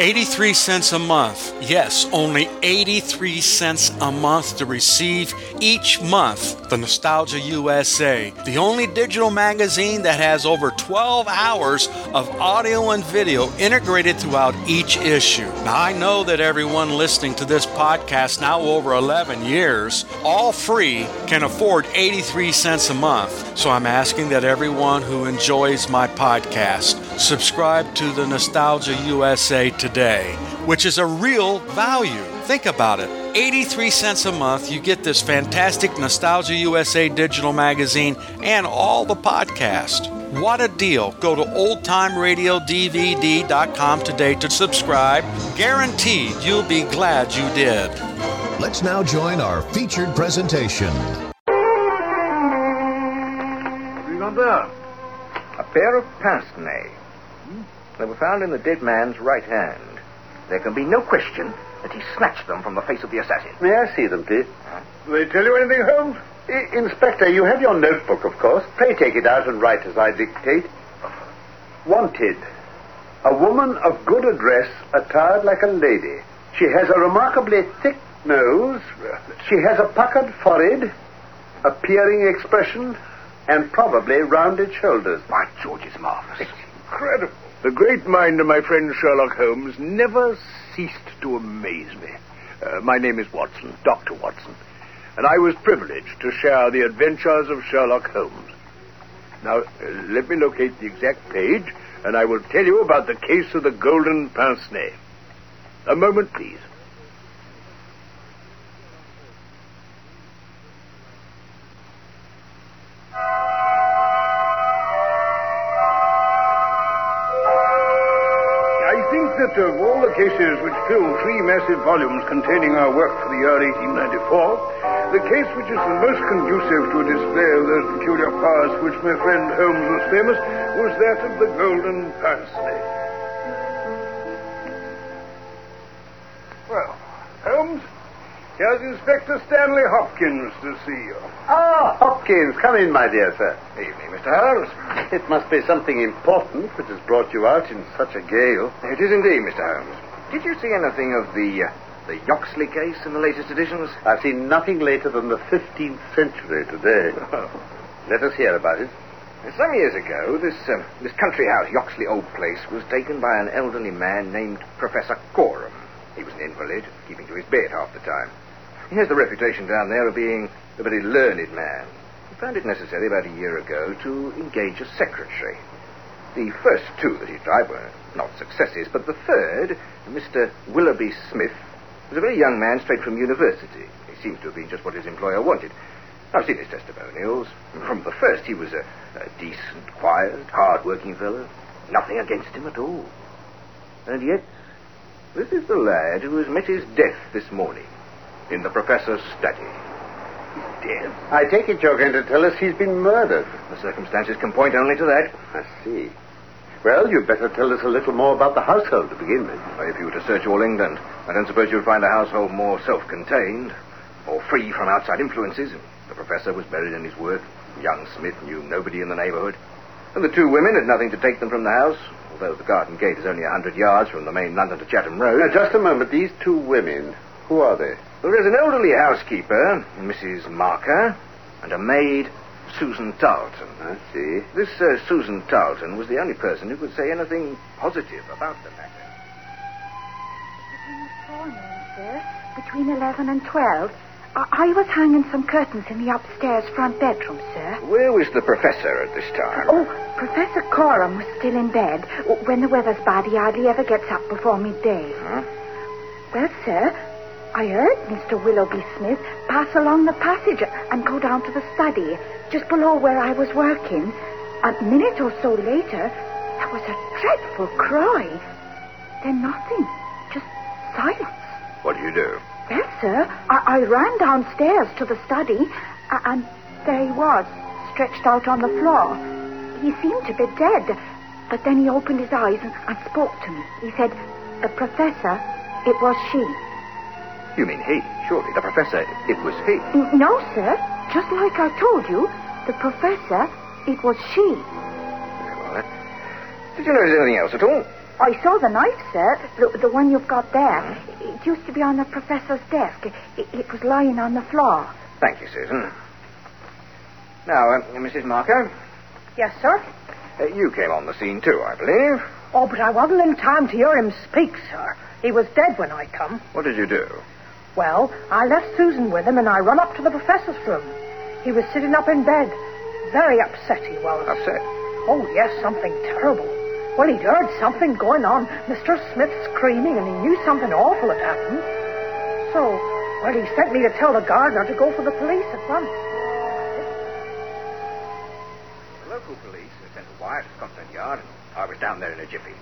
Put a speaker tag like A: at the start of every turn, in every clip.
A: 83 cents a month. Yes, only 83 cents a month to receive each month the Nostalgia USA, the only digital magazine that has over 12 hours of audio and video integrated throughout each issue. Now, I know that everyone listening to this podcast now over 11 years, all free, can afford 83 cents a month. So I'm asking that everyone who enjoys my podcast subscribe to the Nostalgia USA today, which is a real value. Think about it. 83 cents a month, you get this fantastic Nostalgia USA digital magazine and all the podcast. What a deal. Go to oldtimeradiodvd.com today to subscribe. Guaranteed you'll be glad you did.
B: Let's now join our featured presentation.
C: A pair of pince nez. They were found in the dead man's right hand. There can be no question that he snatched them from the face of the assassin.
D: May I see them, please? Do they tell you anything, Holmes? I- Inspector, you have your notebook, of course. Pray take it out and write as I dictate. Wanted. A woman of good address, attired like a lady. She has a remarkably thick nose. She has a puckered forehead, a peering expression, and probably rounded shoulders.
C: By George, it's marvelous.
D: Incredible. The great mind of my friend Sherlock Holmes never ceased to amaze me. Uh, my name is Watson, Dr. Watson, and I was privileged to share the adventures of Sherlock Holmes. Now, uh, let me locate the exact page, and I will tell you about the case of the golden pince nez. A moment, please. Cases three massive volumes containing our work for the year 1894, the case which is the most conducive to a display of those peculiar powers for which my friend Holmes was famous was that of the golden nez. Well, Holmes, here's Inspector Stanley Hopkins to see you.
E: Ah, Hopkins, come in, my dear sir.
C: Evening, Mr. Holmes.
E: It must be something important which has brought you out in such a gale.
C: It is indeed, Mr. Holmes. Did you see anything of the uh, the Yoxley case in the latest editions?
E: I've seen nothing later than the 15th century today. Let us hear about it.
C: Some years ago, this um, this country house, Yoxley Old Place, was taken by an elderly man named Professor Coram. He was an invalid, keeping to his bed half the time. He has the reputation down there of being a very learned man. He found it necessary about a year ago to engage a secretary. The first two that he tried were not successes, but the third, Mr. Willoughby Smith, was a very young man straight from university. He seems to have been just what his employer wanted. I've seen his testimonials. From the first, he was a, a decent, quiet, hard-working fellow. Nothing against him at all. And yet, this is the lad who has met his death this morning in the professor's study. He's dead.
E: I take it you're going to tell us he's been murdered.
C: The circumstances can point only to that.
E: I see. Well, you'd better tell us a little more about the household to begin with.
C: If you were to search all England, I don't suppose you'd find a household more self-contained or free from outside influences. The professor was buried in his work. Young Smith knew nobody in the neighborhood. And the two women had nothing to take them from the house, although the garden gate is only a hundred yards from the main London to Chatham Road.
E: Now, just a moment. These two women, who are they?
C: There is an elderly housekeeper, Mrs. Marker, and a maid, Susan Tarleton.
E: I see.
C: This uh, Susan Tarleton was the only person who could say anything positive about the matter.
F: Between the forenoon, sir, between 11 and 12, I, I was hanging some curtains in the upstairs front bedroom, sir.
C: Where was the professor at this time?
F: Oh, Professor Coram was still in bed. When the weather's bad, he hardly ever gets up before midday.
C: Huh?
F: Well, sir, I heard Mr. Willoughby Smith pass along the passage and go down to the study, just below where I was working. A minute or so later, there was a dreadful cry. Then nothing, just silence.
C: What do you do?
F: Well, sir, I, I ran downstairs to the study, and there he was, stretched out on the floor. He seemed to be dead, but then he opened his eyes and, and spoke to me. He said, The professor, it was she.
C: You mean he? Surely the professor, it was he.
F: No, sir, just like I told you, the professor, it was she.
C: Well, that... Did you notice anything else at all?
F: I saw the knife, sir. The, the one you've got there. It used to be on the professor's desk. It, it was lying on the floor.
C: Thank you, Susan. Now, uh, Mrs. Marker,
G: Yes, sir.
C: uh, you came on the scene too, I believe.
G: Oh, but I wasn't in time to hear him speak, sir. He was dead when I come.
C: What did you do?
G: Well, I left Susan with him and I run up to the professor's room. He was sitting up in bed. Very upset he was.
C: Upset.
G: Oh, yes, something terrible. Well, he'd heard something going on. Mr. Smith screaming, and he knew something awful had happened. So, well, he sent me to tell the gardener to go for the police at once.
C: The local police had sent a wire to Scotland Yard, and I was down there in a jiffy.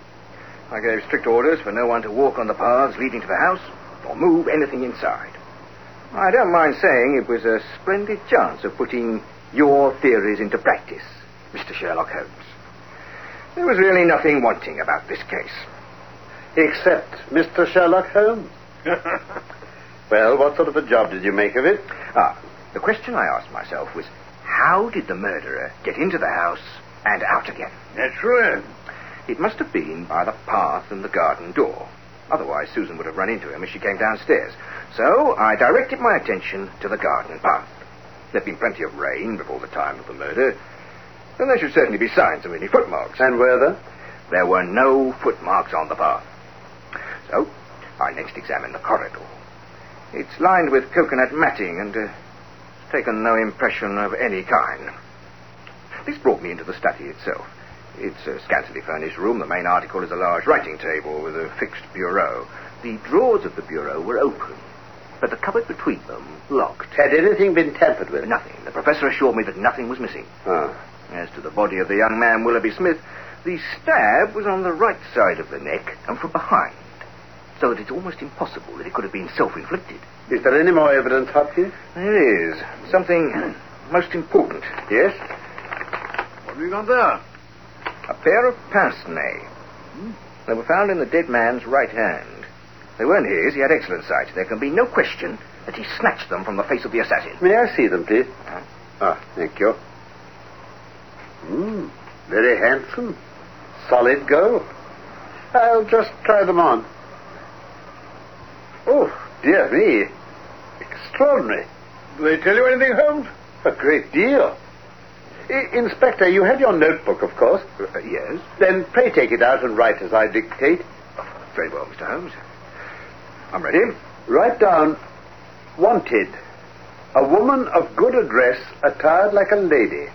C: I gave strict orders for no one to walk on the paths leading to the house or move anything inside. I don't mind saying it was a splendid chance of putting your theories into practice, Mr. Sherlock Holmes. There was really nothing wanting about this case.
E: Except Mr. Sherlock Holmes. well, what sort of a job did you make of it?
C: Ah, the question I asked myself was how did the murderer get into the house and out again?
D: Naturally.
C: It must have been by the path and the garden door. Otherwise, Susan would have run into him as she came downstairs. So I directed my attention to the garden path. There'd been plenty of rain before the time of the murder, and there should certainly be signs of any footmarks.
E: And were there?
C: There were no footmarks on the path. So I next examined the corridor. It's lined with coconut matting and uh, taken no impression of any kind. This brought me into the study itself. It's a scantily furnished room. The main article is a large writing table with a fixed bureau. The drawers of the bureau were open, but the cupboard between them locked.
E: Had anything been tampered with?
C: Nothing. The professor assured me that nothing was missing.
E: Ah.
C: As to the body of the young man, Willoughby Smith, the stab was on the right side of the neck and from behind, so that it's almost impossible that it could have been self-inflicted.
E: Is there any more evidence, Hopkins?
C: There is something most important.
E: Yes?
D: What have you got there?
C: A pair of pince-nez. They were found in the dead man's right hand. They weren't his. He had excellent sight. There can be no question that he snatched them from the face of the assassin.
E: May I see them, please?
C: Huh?
E: Ah, thank you. Hmm, very handsome. Solid gold. I'll just try them on. Oh, dear me. Extraordinary.
D: Do they tell you anything, Holmes?
E: A great deal. I- Inspector, you have your notebook, of course.
C: Uh, yes.
E: Then pray take it out and write as I dictate.
C: Very well, Mr. Holmes. I'm ready.
E: Write down, wanted, a woman of good address attired like a lady.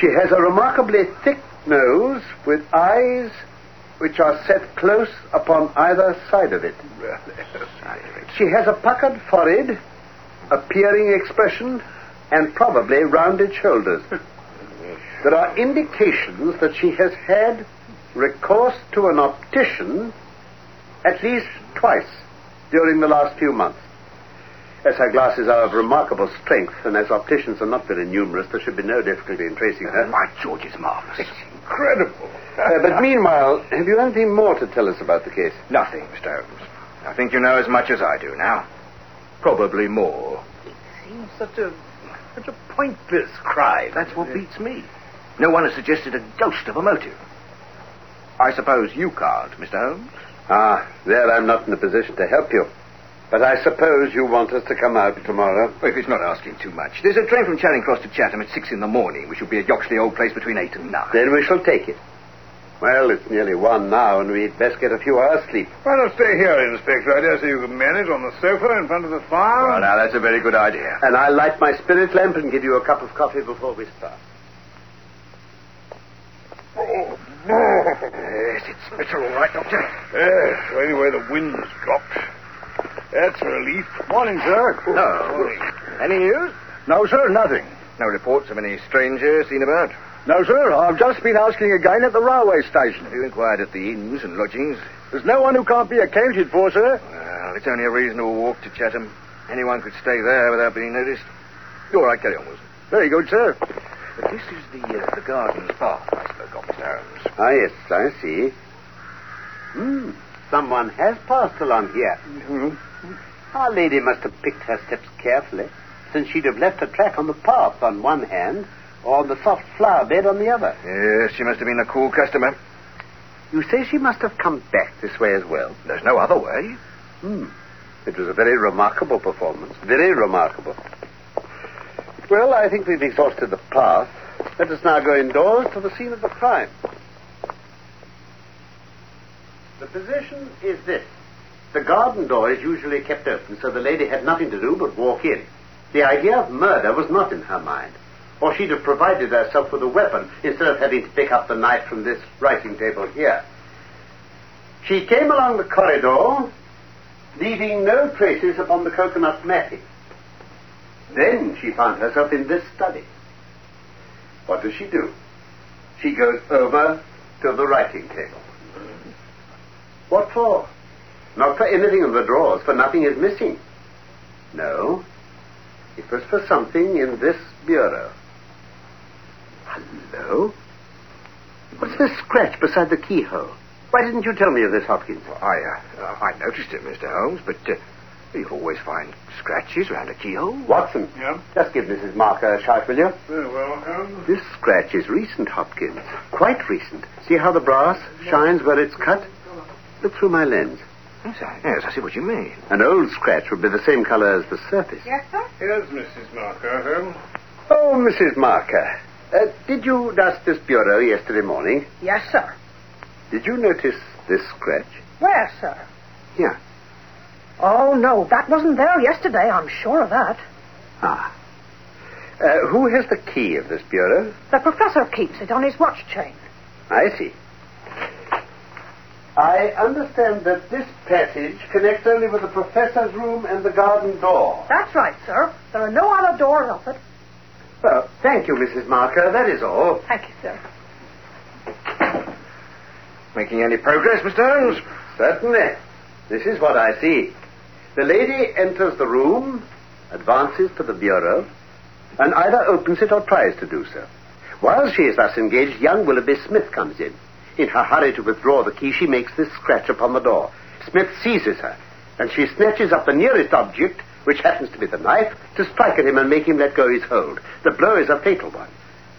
E: She has a remarkably thick nose with eyes which are set close upon either side of it. She has a puckered forehead, a peering expression, and probably rounded shoulders. There are indications that she has had recourse to an optician at least twice during the last few months. As her glasses are of remarkable strength, and as opticians are not very numerous, there should be no difficulty in tracing her.
C: My George is marvelous.
D: It's Incredible.
E: Uh, but meanwhile, have you anything more to tell us about the case?
C: Nothing, Mr. Holmes. I think you know as much as I do now. Probably more.
D: It seems such a such a pointless cry.
C: That's what beats me. No one has suggested a ghost of a motive. I suppose you can't, Mr. Holmes?
E: Ah, there I'm not in a position to help you. But I suppose you want us to come out tomorrow.
C: Well, if it's not asking too much. There's a train from Charing Cross to Chatham at six in the morning, which will be at Yoxley Old Place between eight and nine.
E: Then we shall take it. Well, it's nearly one now, and we'd best get a few hours' sleep.
D: Why not stay here, Inspector? I dare say you can manage on the sofa in front of the fire.
C: Well, now, that's a very good idea.
E: And I'll light my spirit lamp and give you a cup of coffee before we start. Oh, no.
C: Yes, it's better all right, Doctor.
D: Yes, anyway, the wind's dropped. That's a relief.
H: Morning, sir.
C: No. Any news?
H: No, sir, nothing.
C: No reports of any strangers seen about?
H: No, sir, I've just been asking again at the railway station.
C: Have you inquired at the inns and lodgings?
H: There's no one who can't be accounted for, sir.
C: Well, it's only a reasonable walk to Chatham. Anyone could stay there without being noticed. You're all right, carry on, Wilson.
H: Very good, sir.
C: But this is the uh, the garden's path I spoke of, Mr. Holmes.
E: Ah, yes, I see. Hmm, someone has passed along here. Our lady must have picked her steps carefully, since she'd have left a track on the path on one hand, or on the soft flower bed on the other.
C: Yes, she must have been a cool customer.
E: You say she must have come back this way as well?
C: There's no other way.
E: Hmm. It was a very remarkable performance. Very remarkable. Well, I think we've exhausted the path. Let us now go indoors to the scene of the crime. The position is this. The garden door is usually kept open, so the lady had nothing to do but walk in. The idea of murder was not in her mind. Or she'd have provided herself with a weapon instead of having to pick up the knife from this writing table here. She came along the corridor, leaving no traces upon the coconut matting. Then she found herself in this study. What does she do? She goes over to the writing table. What for? Not for anything in the drawers, for nothing is missing. No. It was for something in this bureau. Hello? What's this scratch beside the keyhole? Why didn't you tell me of this, Hopkins?
C: Well, I, uh, I noticed it, Mr. Holmes, but uh, you always find scratches around a keyhole.
E: Watson.
D: Yeah?
E: Just give Mrs. Marker a shout, will you?
D: Very well, Holmes.
E: This scratch is recent, Hopkins. Quite recent. See how the brass shines where it's cut? Look through my lens.
C: Yes, I, yes, I see what you mean.
E: An old scratch would be the same color as the surface.
I: Yes, sir?
D: Here's Mrs. Marker, Holmes.
E: Oh, Mrs. Marker. Uh, did you dust this bureau yesterday morning?
G: Yes, sir.
E: Did you notice this scratch?
G: Where, sir?
E: Here.
G: Oh, no, that wasn't there yesterday. I'm sure of that.
E: Ah. Uh, who has the key of this bureau?
G: The professor keeps it on his watch chain.
E: I see. I understand that this passage connects only with the professor's room and the garden door.
G: That's right, sir. There are no other doors off it.
E: Well, thank you, Mrs. Marker. That is all.
G: Thank you, sir.
C: Making any progress, Mr. Holmes?
E: Certainly. This is what I see. The lady enters the room, advances to the bureau, and either opens it or tries to do so. While she is thus engaged, young Willoughby Smith comes in. In her hurry to withdraw the key, she makes this scratch upon the door. Smith seizes her, and she snatches up the nearest object, which happens to be the knife, to strike at him and make him let go his hold. The blow is a fatal one.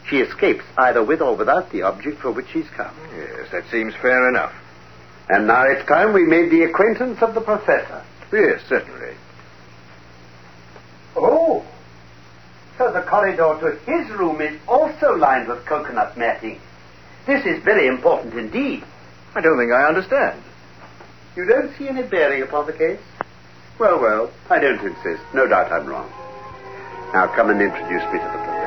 E: She escapes either with or without the object for which she's come.
C: Yes, that seems fair enough.
E: And now it's time we made the acquaintance of the professor.
C: Yes, certainly.
E: Oh, so the corridor to his room is also lined with coconut matting. This is very important indeed.
C: I don't think I understand.
E: You don't see any bearing upon the case? Well, well, I don't insist. No doubt I'm wrong. Now come and introduce me to the professor.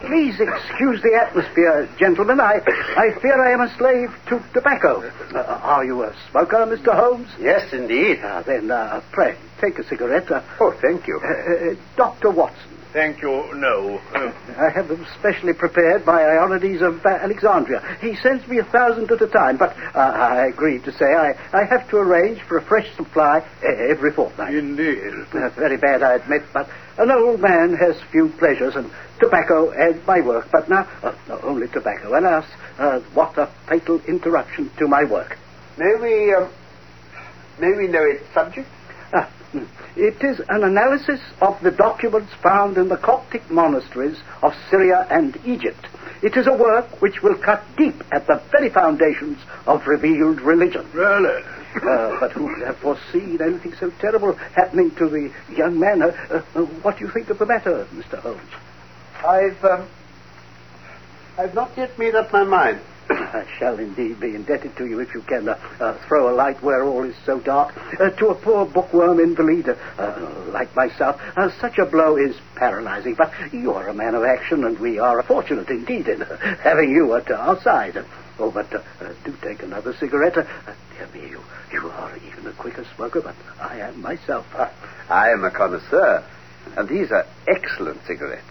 J: Please excuse the atmosphere, gentlemen. I, I fear I am a slave to tobacco. Uh, are you a smoker, Mr. Holmes?
E: Yes, indeed.
J: Ah, then, uh, pray, take a cigarette. Uh,
E: Oh, thank you.
J: uh, Dr. Watson.
D: Thank you, no. Uh,
J: I have them specially prepared by Ionides of Alexandria. He sends me a thousand at a time, but uh, I grieve to say I, I have to arrange for a fresh supply every fortnight.
D: indeed.
J: Uh, very bad, I admit, but an old man has few pleasures, and tobacco and my work. But now, uh, not only tobacco, alas, uh, what a fatal interruption to my work.
E: May we, um, may we know its subject?
J: Ah. It is an analysis of the documents found in the Coptic monasteries of Syria and Egypt. It is a work which will cut deep at the very foundations of revealed religion.
D: Really?
J: Uh, but who could have foreseen anything so terrible happening to the young man? Uh, uh, what do you think of the matter, Mr. Holmes?
E: I've, um, I've not yet made up my mind.
J: I shall indeed be indebted to you if you can uh, uh, throw a light where all is so dark. Uh, to a poor bookworm invalid uh, like myself, uh, such a blow is paralyzing. But you are a man of action, and we are fortunate indeed in uh, having you at our side. Oh, but uh, uh, do take another cigarette. Uh, dear me, you, you are even a quicker smoker, but I am myself.
E: I am a connoisseur, and these are excellent cigarettes.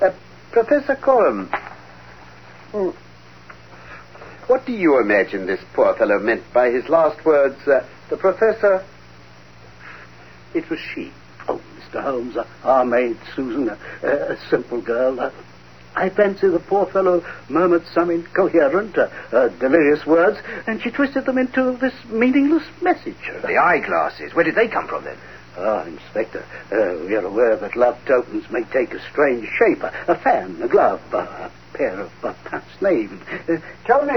E: Uh, Professor Coram, hmm, what do you imagine this poor fellow meant by his last words? Uh, the professor. It was she.
J: Oh, Mr. Holmes, uh, our maid Susan, uh, a simple girl. Uh, I fancy the poor fellow murmured some incoherent, uh, uh, delirious words, and she twisted them into this meaningless message.
C: The eyeglasses, where did they come from then?
J: Ah, Inspector, uh, we are aware that love tokens may take a strange shape. A, fan, a glove, pair of uh, pince nez. Uh,
E: Tell me,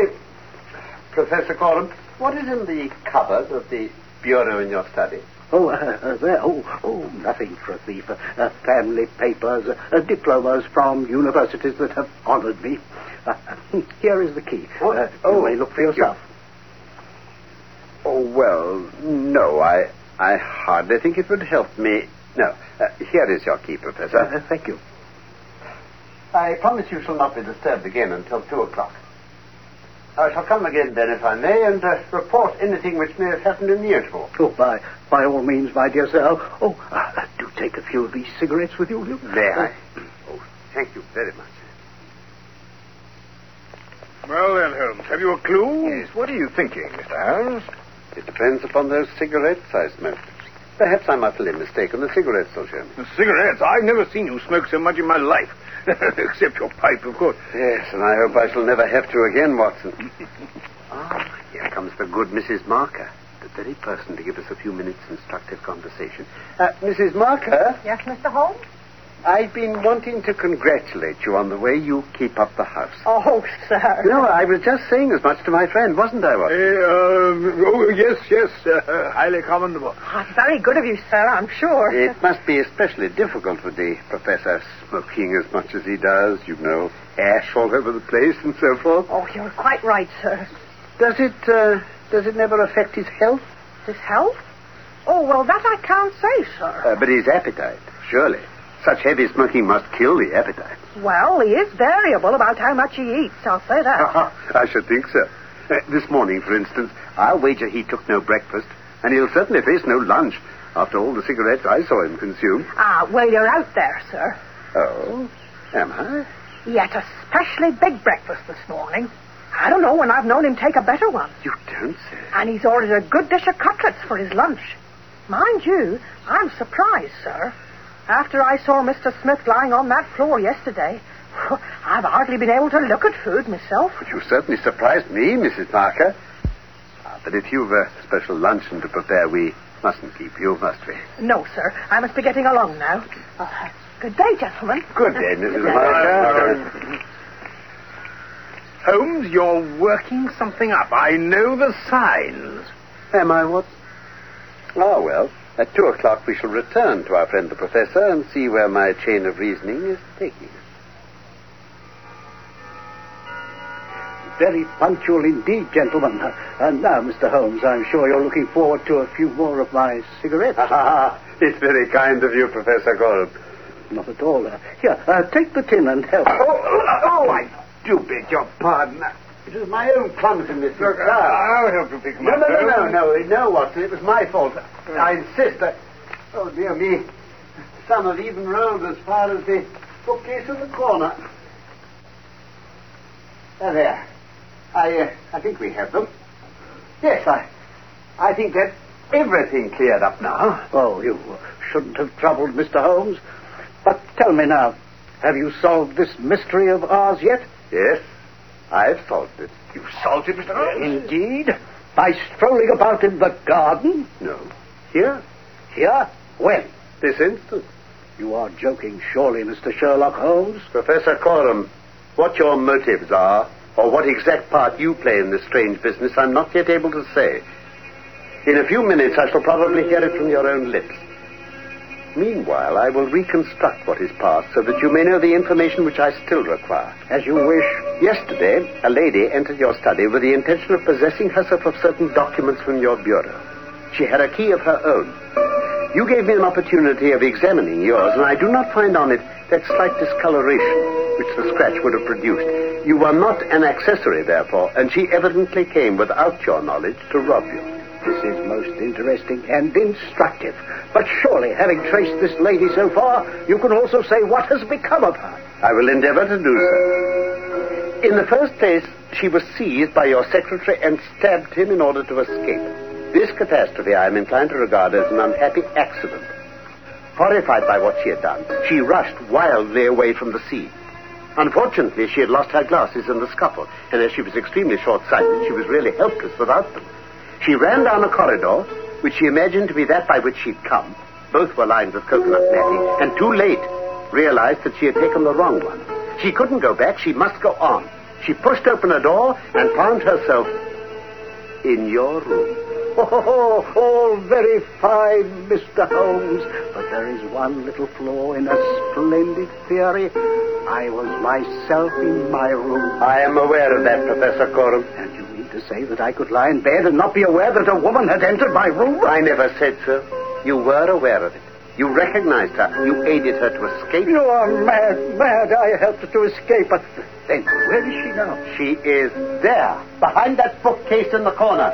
E: Professor Coram, what is in the cupboard of the bureau in your study?
J: Oh, uh, uh, there. Oh, oh, nothing for a thief. Uh, uh, family papers, uh, diplomas from universities that have honored me. Uh, here is the key. Uh,
E: Oh,
J: may look for
E: thank you.
J: yourself.
E: Oh, well, no, I, I hardly think it would help me. No, uh, here is your key, Professor.
J: Uh, thank you.
E: I promise you shall not be disturbed again until two o'clock. I shall come again then, if I may, and uh, report anything which may have happened in the interval.
J: Oh, by, by all means, my dear sir. Oh, uh, do take a few of these cigarettes with you, will you?
E: May
J: Uh,
E: I? Oh, thank you very much.
H: Well then, Holmes, have you a clue?
C: Yes, what are you thinking, Mr. Holmes?
E: It depends upon those cigarettes I smoked. Perhaps I'm utterly mistaken. The cigarettes will show me.
H: The cigarettes. I've never seen you smoke so much in my life. Except your pipe, of course.
E: Yes, and I hope I shall never have to again, Watson. ah, here comes the good Mrs. Marker, the very person to give us a few minutes' instructive conversation. Uh, Mrs. Marker,
G: Yes, Mr. Holmes?
E: I've been wanting to congratulate you on the way you keep up the house.
G: Oh, sir.
E: No, I was just saying as much to my friend, wasn't I,
H: Uh,
E: Watson?
H: uh, oh, yes, yes. Uh, highly commendable.
G: Oh, very good of you, sir, I'm sure.
E: It must be especially difficult for the professor smoking as much as he does, you know, ash all over the place and so forth.
G: Oh, you're quite right, sir.
E: Does it, uh, does it never affect his health?
G: His health? Oh, well, that I can't say, sir.
E: Uh, but his appetite, surely. Such heavy smoking must kill the appetite.
G: Well, he is variable about how much he eats, I'll say that.
E: I should think so. Uh, this morning, for instance, I'll wager he took no breakfast, and he'll certainly face no lunch after all the cigarettes I saw him consume.
G: ah, well, you're out there, sir.
E: Oh, am I?
G: He ate a specially big breakfast this morning. I don't know when I've known him take a better one.
E: You don't say.
G: And he's ordered a good dish of cutlets for his lunch. Mind you, I'm surprised, sir. After I saw Mr. Smith lying on that floor yesterday, I've hardly been able to look at food myself.
E: But you certainly surprised me, Mrs. Parker. Ah, but if you've a special luncheon to prepare, we mustn't keep you, must we?
G: No, sir. I must be getting along now. Uh, good day, gentlemen.
E: Good day, Mrs.
G: Good day.
E: Parker.
H: Holmes, you're working something up. I know the signs.
E: Am I what? Ah, well, at two o'clock we shall return to our friend the professor and see where my chain of reasoning is taking us.
J: Very punctual indeed, gentlemen. Uh, and now, Mr. Holmes, I'm sure you're looking forward to a few more of my cigarettes.
E: Ah, it's very kind of you, Professor Gold.
J: Not at all. Uh, here, uh, take the tin and help.
E: Oh, oh, I do beg your pardon. It was my own clumsiness.
H: Look, I'll help you pick them
E: No,
H: up.
E: no, no, no,
H: Holmes.
E: no, no, Watson. It was my fault. I insist. I... Oh, dear me. Some have even rolled as far as the bookcase in the corner. There, there. I, uh, I think we have them. Yes, I, I think that everything cleared up now.
J: Oh, you shouldn't have troubled Mr. Holmes. But tell me now, have you solved this mystery of ours yet?
E: Yes, I've solved it.
H: You've solved it, Mr. Holmes?
J: Indeed. By strolling about in the garden?
E: No. Here?
J: Here? When?
E: This instant.
J: You are joking, surely, Mr. Sherlock Holmes.
E: Professor Coram, what your motives are, or what exact part you play in this strange business, I'm not yet able to say. In a few minutes, I shall probably hear it from your own lips. Meanwhile, I will reconstruct what is past so that you may know the information which I still require.
J: As you wish.
E: Yesterday, a lady entered your study with the intention of possessing herself of certain documents from your bureau. She had a key of her own. You gave me an opportunity of examining yours, and I do not find on it that slight discoloration which the scratch would have produced. You were not an accessory, therefore, and she evidently came without your knowledge to rob you.
J: This is most interesting and instructive. But surely, having traced this lady so far, you can also say what has become of her.
E: I will endeavor to do so. In the first place, she was seized by your secretary and stabbed him in order to escape. This catastrophe I am inclined to regard as an unhappy accident. Horrified by what she had done, she rushed wildly away from the scene. Unfortunately, she had lost her glasses in the scuffle, and as she was extremely short-sighted, she was really helpless without them. She ran down a corridor, which she imagined to be that by which she'd come. Both were lined with coconut matting, and too late realized that she had taken the wrong one. She couldn't go back. She must go on. She pushed open a door and found herself in your room.
J: Oh, all very fine, Mr. Holmes. But there is one little flaw in a splendid theory. I was myself in my room.
E: I am aware of that, Professor Coram.
J: And you to say that I could lie in bed and not be aware that a woman had entered my room?
E: I never said so. You were aware of it. You recognized her. You aided her to escape.
J: You are mad, mad. I helped her to escape. But then, where is she now?
E: She is there, behind that bookcase in the corner.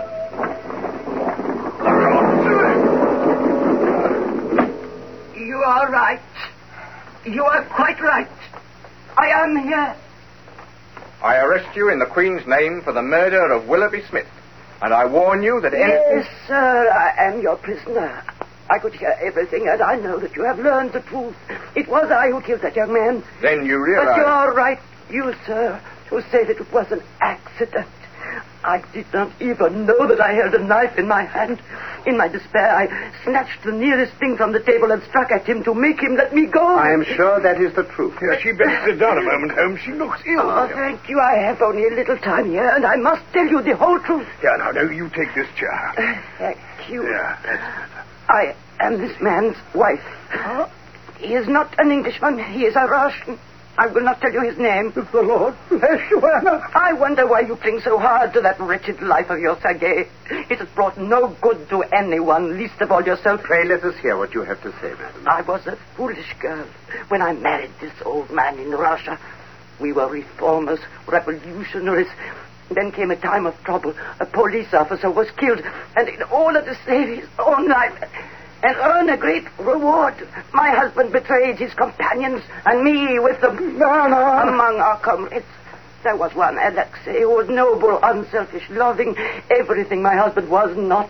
K: You are right. You are quite right. I am here.
C: I arrest you in the Queen's name for the murder of Willoughby Smith. And I warn you that any...
K: Yes, sir, I am your prisoner. I could hear everything, and I know that you have learned the truth. It was I who killed that young man.
C: Then you realize.
K: But you are right, you, sir, who say that it was an accident. I did not even know that I held a knife in my hand. In my despair, I snatched the nearest thing from the table and struck at him to make him let me go.
E: I am sure that is the truth.
H: Yeah, she better sit down a moment, Holmes. She looks ill.
K: Oh, thank you. I have only a little time here, and I must tell you the whole truth.
H: Yeah, now, now, you take this chair.
K: Uh, thank you.
H: Yeah, that's
K: I am this man's wife. He is not an Englishman. He is a Russian. I will not tell you his name.
J: The Lord bless you, Anna.
K: I wonder why you cling so hard to that wretched life of yours, Sergei. It has brought no good to anyone, least of all yourself.
E: Pray let us hear what you have to say, madam.
K: I was a foolish girl when I married this old man in Russia. We were reformers, revolutionaries. Then came a time of trouble. A police officer was killed, and in order to save his own life and earn a great reward, my husband betrayed his companions and me with them. Among our comrades, there was one, Alexei, who was noble, unselfish, loving, everything my husband was not.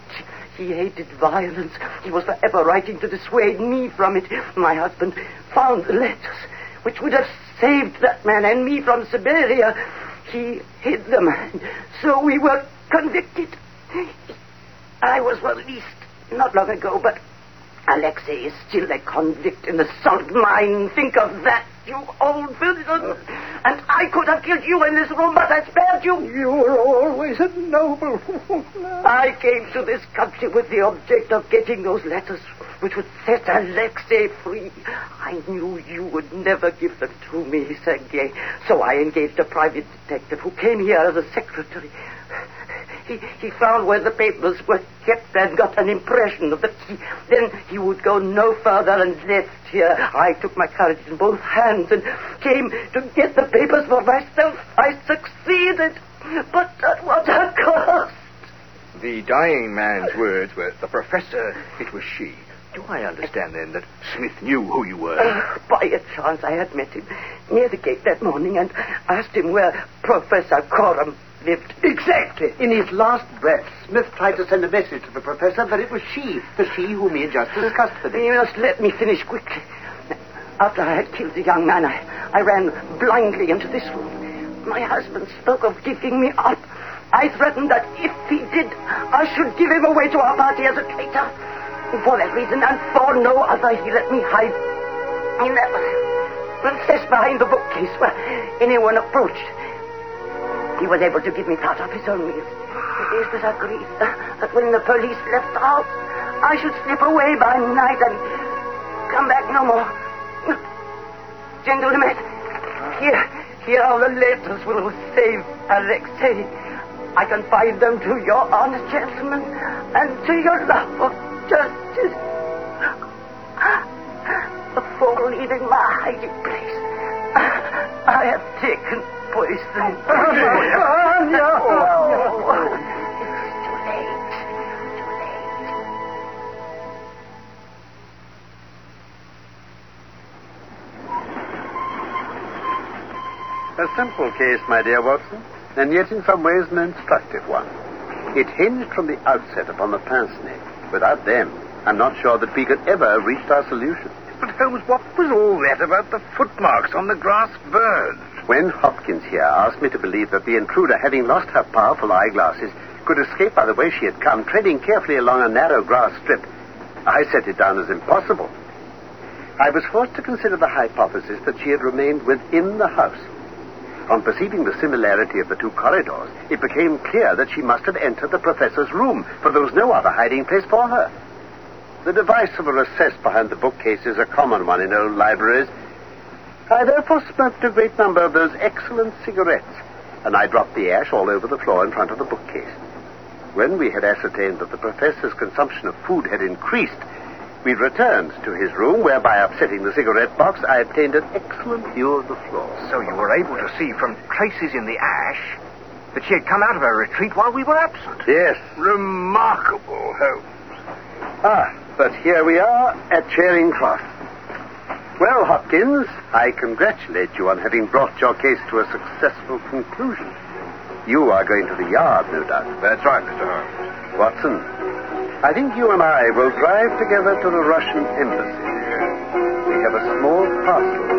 K: He hated violence. He was forever writing to dissuade me from it. My husband found the letters which would have saved that man and me from Siberia. He hid them. So we were convicted. I was released not long ago, but Alexei is still a convict in the salt mine. Think of that, you old villain. And I could have killed you in this room, but I spared you.
J: You were always a noble woman.
K: I came to this country with the object of getting those letters which would set Alexei free. I knew you would never give them to me, Sergei. So I engaged a private detective who came here as a secretary. He, he found where the papers were kept and got an impression of the key. Then he would go no further and left here. I took my courage in both hands and came to get the papers for myself. I succeeded, but at what a cost.
C: The dying man's words were, the professor, it was she. Do I understand then that Smith knew who you were?
K: Uh, by a chance, I had met him near the gate that morning and asked him where Professor Coram lived.
E: Exactly. In his last breath, Smith tried to send a message to the professor, but it was she, the she whom he had just discussed with him.
K: You must let me finish quickly. After I had killed the young man, I, I ran blindly into this room. My husband spoke of giving me up. I threatened that if he did, I should give him away to our party as a traitor. For that reason and for no other, he let me hide in that recess behind the bookcase where anyone approached. He was able to give me part of his own meals. It was agreed that when the police left the house, I should slip away by night and come back no more. Gentlemen, here, here are the letters will save Alexei. I confide them to your honest gentlemen and to your love of justice. Before leaving my hiding place, I have taken poison.
J: Oh.
K: Oh, too late. Too late.
E: A simple case, my dear Watson, and yet in some ways an instructive one. It hinged from the outset upon the pince nez. Without them, I'm not sure that we could ever have reached our solution.
H: But, Holmes, what was all that about the footmarks on the grass verge?
E: When Hopkins here asked me to believe that the intruder, having lost her powerful eyeglasses, could escape by the way she had come, treading carefully along a narrow grass strip, I set it down as impossible. I was forced to consider the hypothesis that she had remained within the house. On perceiving the similarity of the two corridors, it became clear that she must have entered the professor's room, for there was no other hiding place for her. The device of a recess behind the bookcase is a common one in old libraries. I therefore smoked a great number of those excellent cigarettes, and I dropped the ash all over the floor in front of the bookcase. When we had ascertained that the professor's consumption of food had increased, we returned to his room, where by upsetting the cigarette box, I obtained an excellent view of the floor.
C: So you were able to see from traces in the ash that she had come out of her retreat while we were absent.
E: Yes.
H: Remarkable, Holmes.
E: Ah, but here we are at Charing Cross. Well, Hopkins, I congratulate you on having brought your case to a successful conclusion. You are going to the yard, no doubt.
C: That's right, Mr. Holmes.
E: Watson, I think you and I will drive together to the Russian embassy. We have a small parcel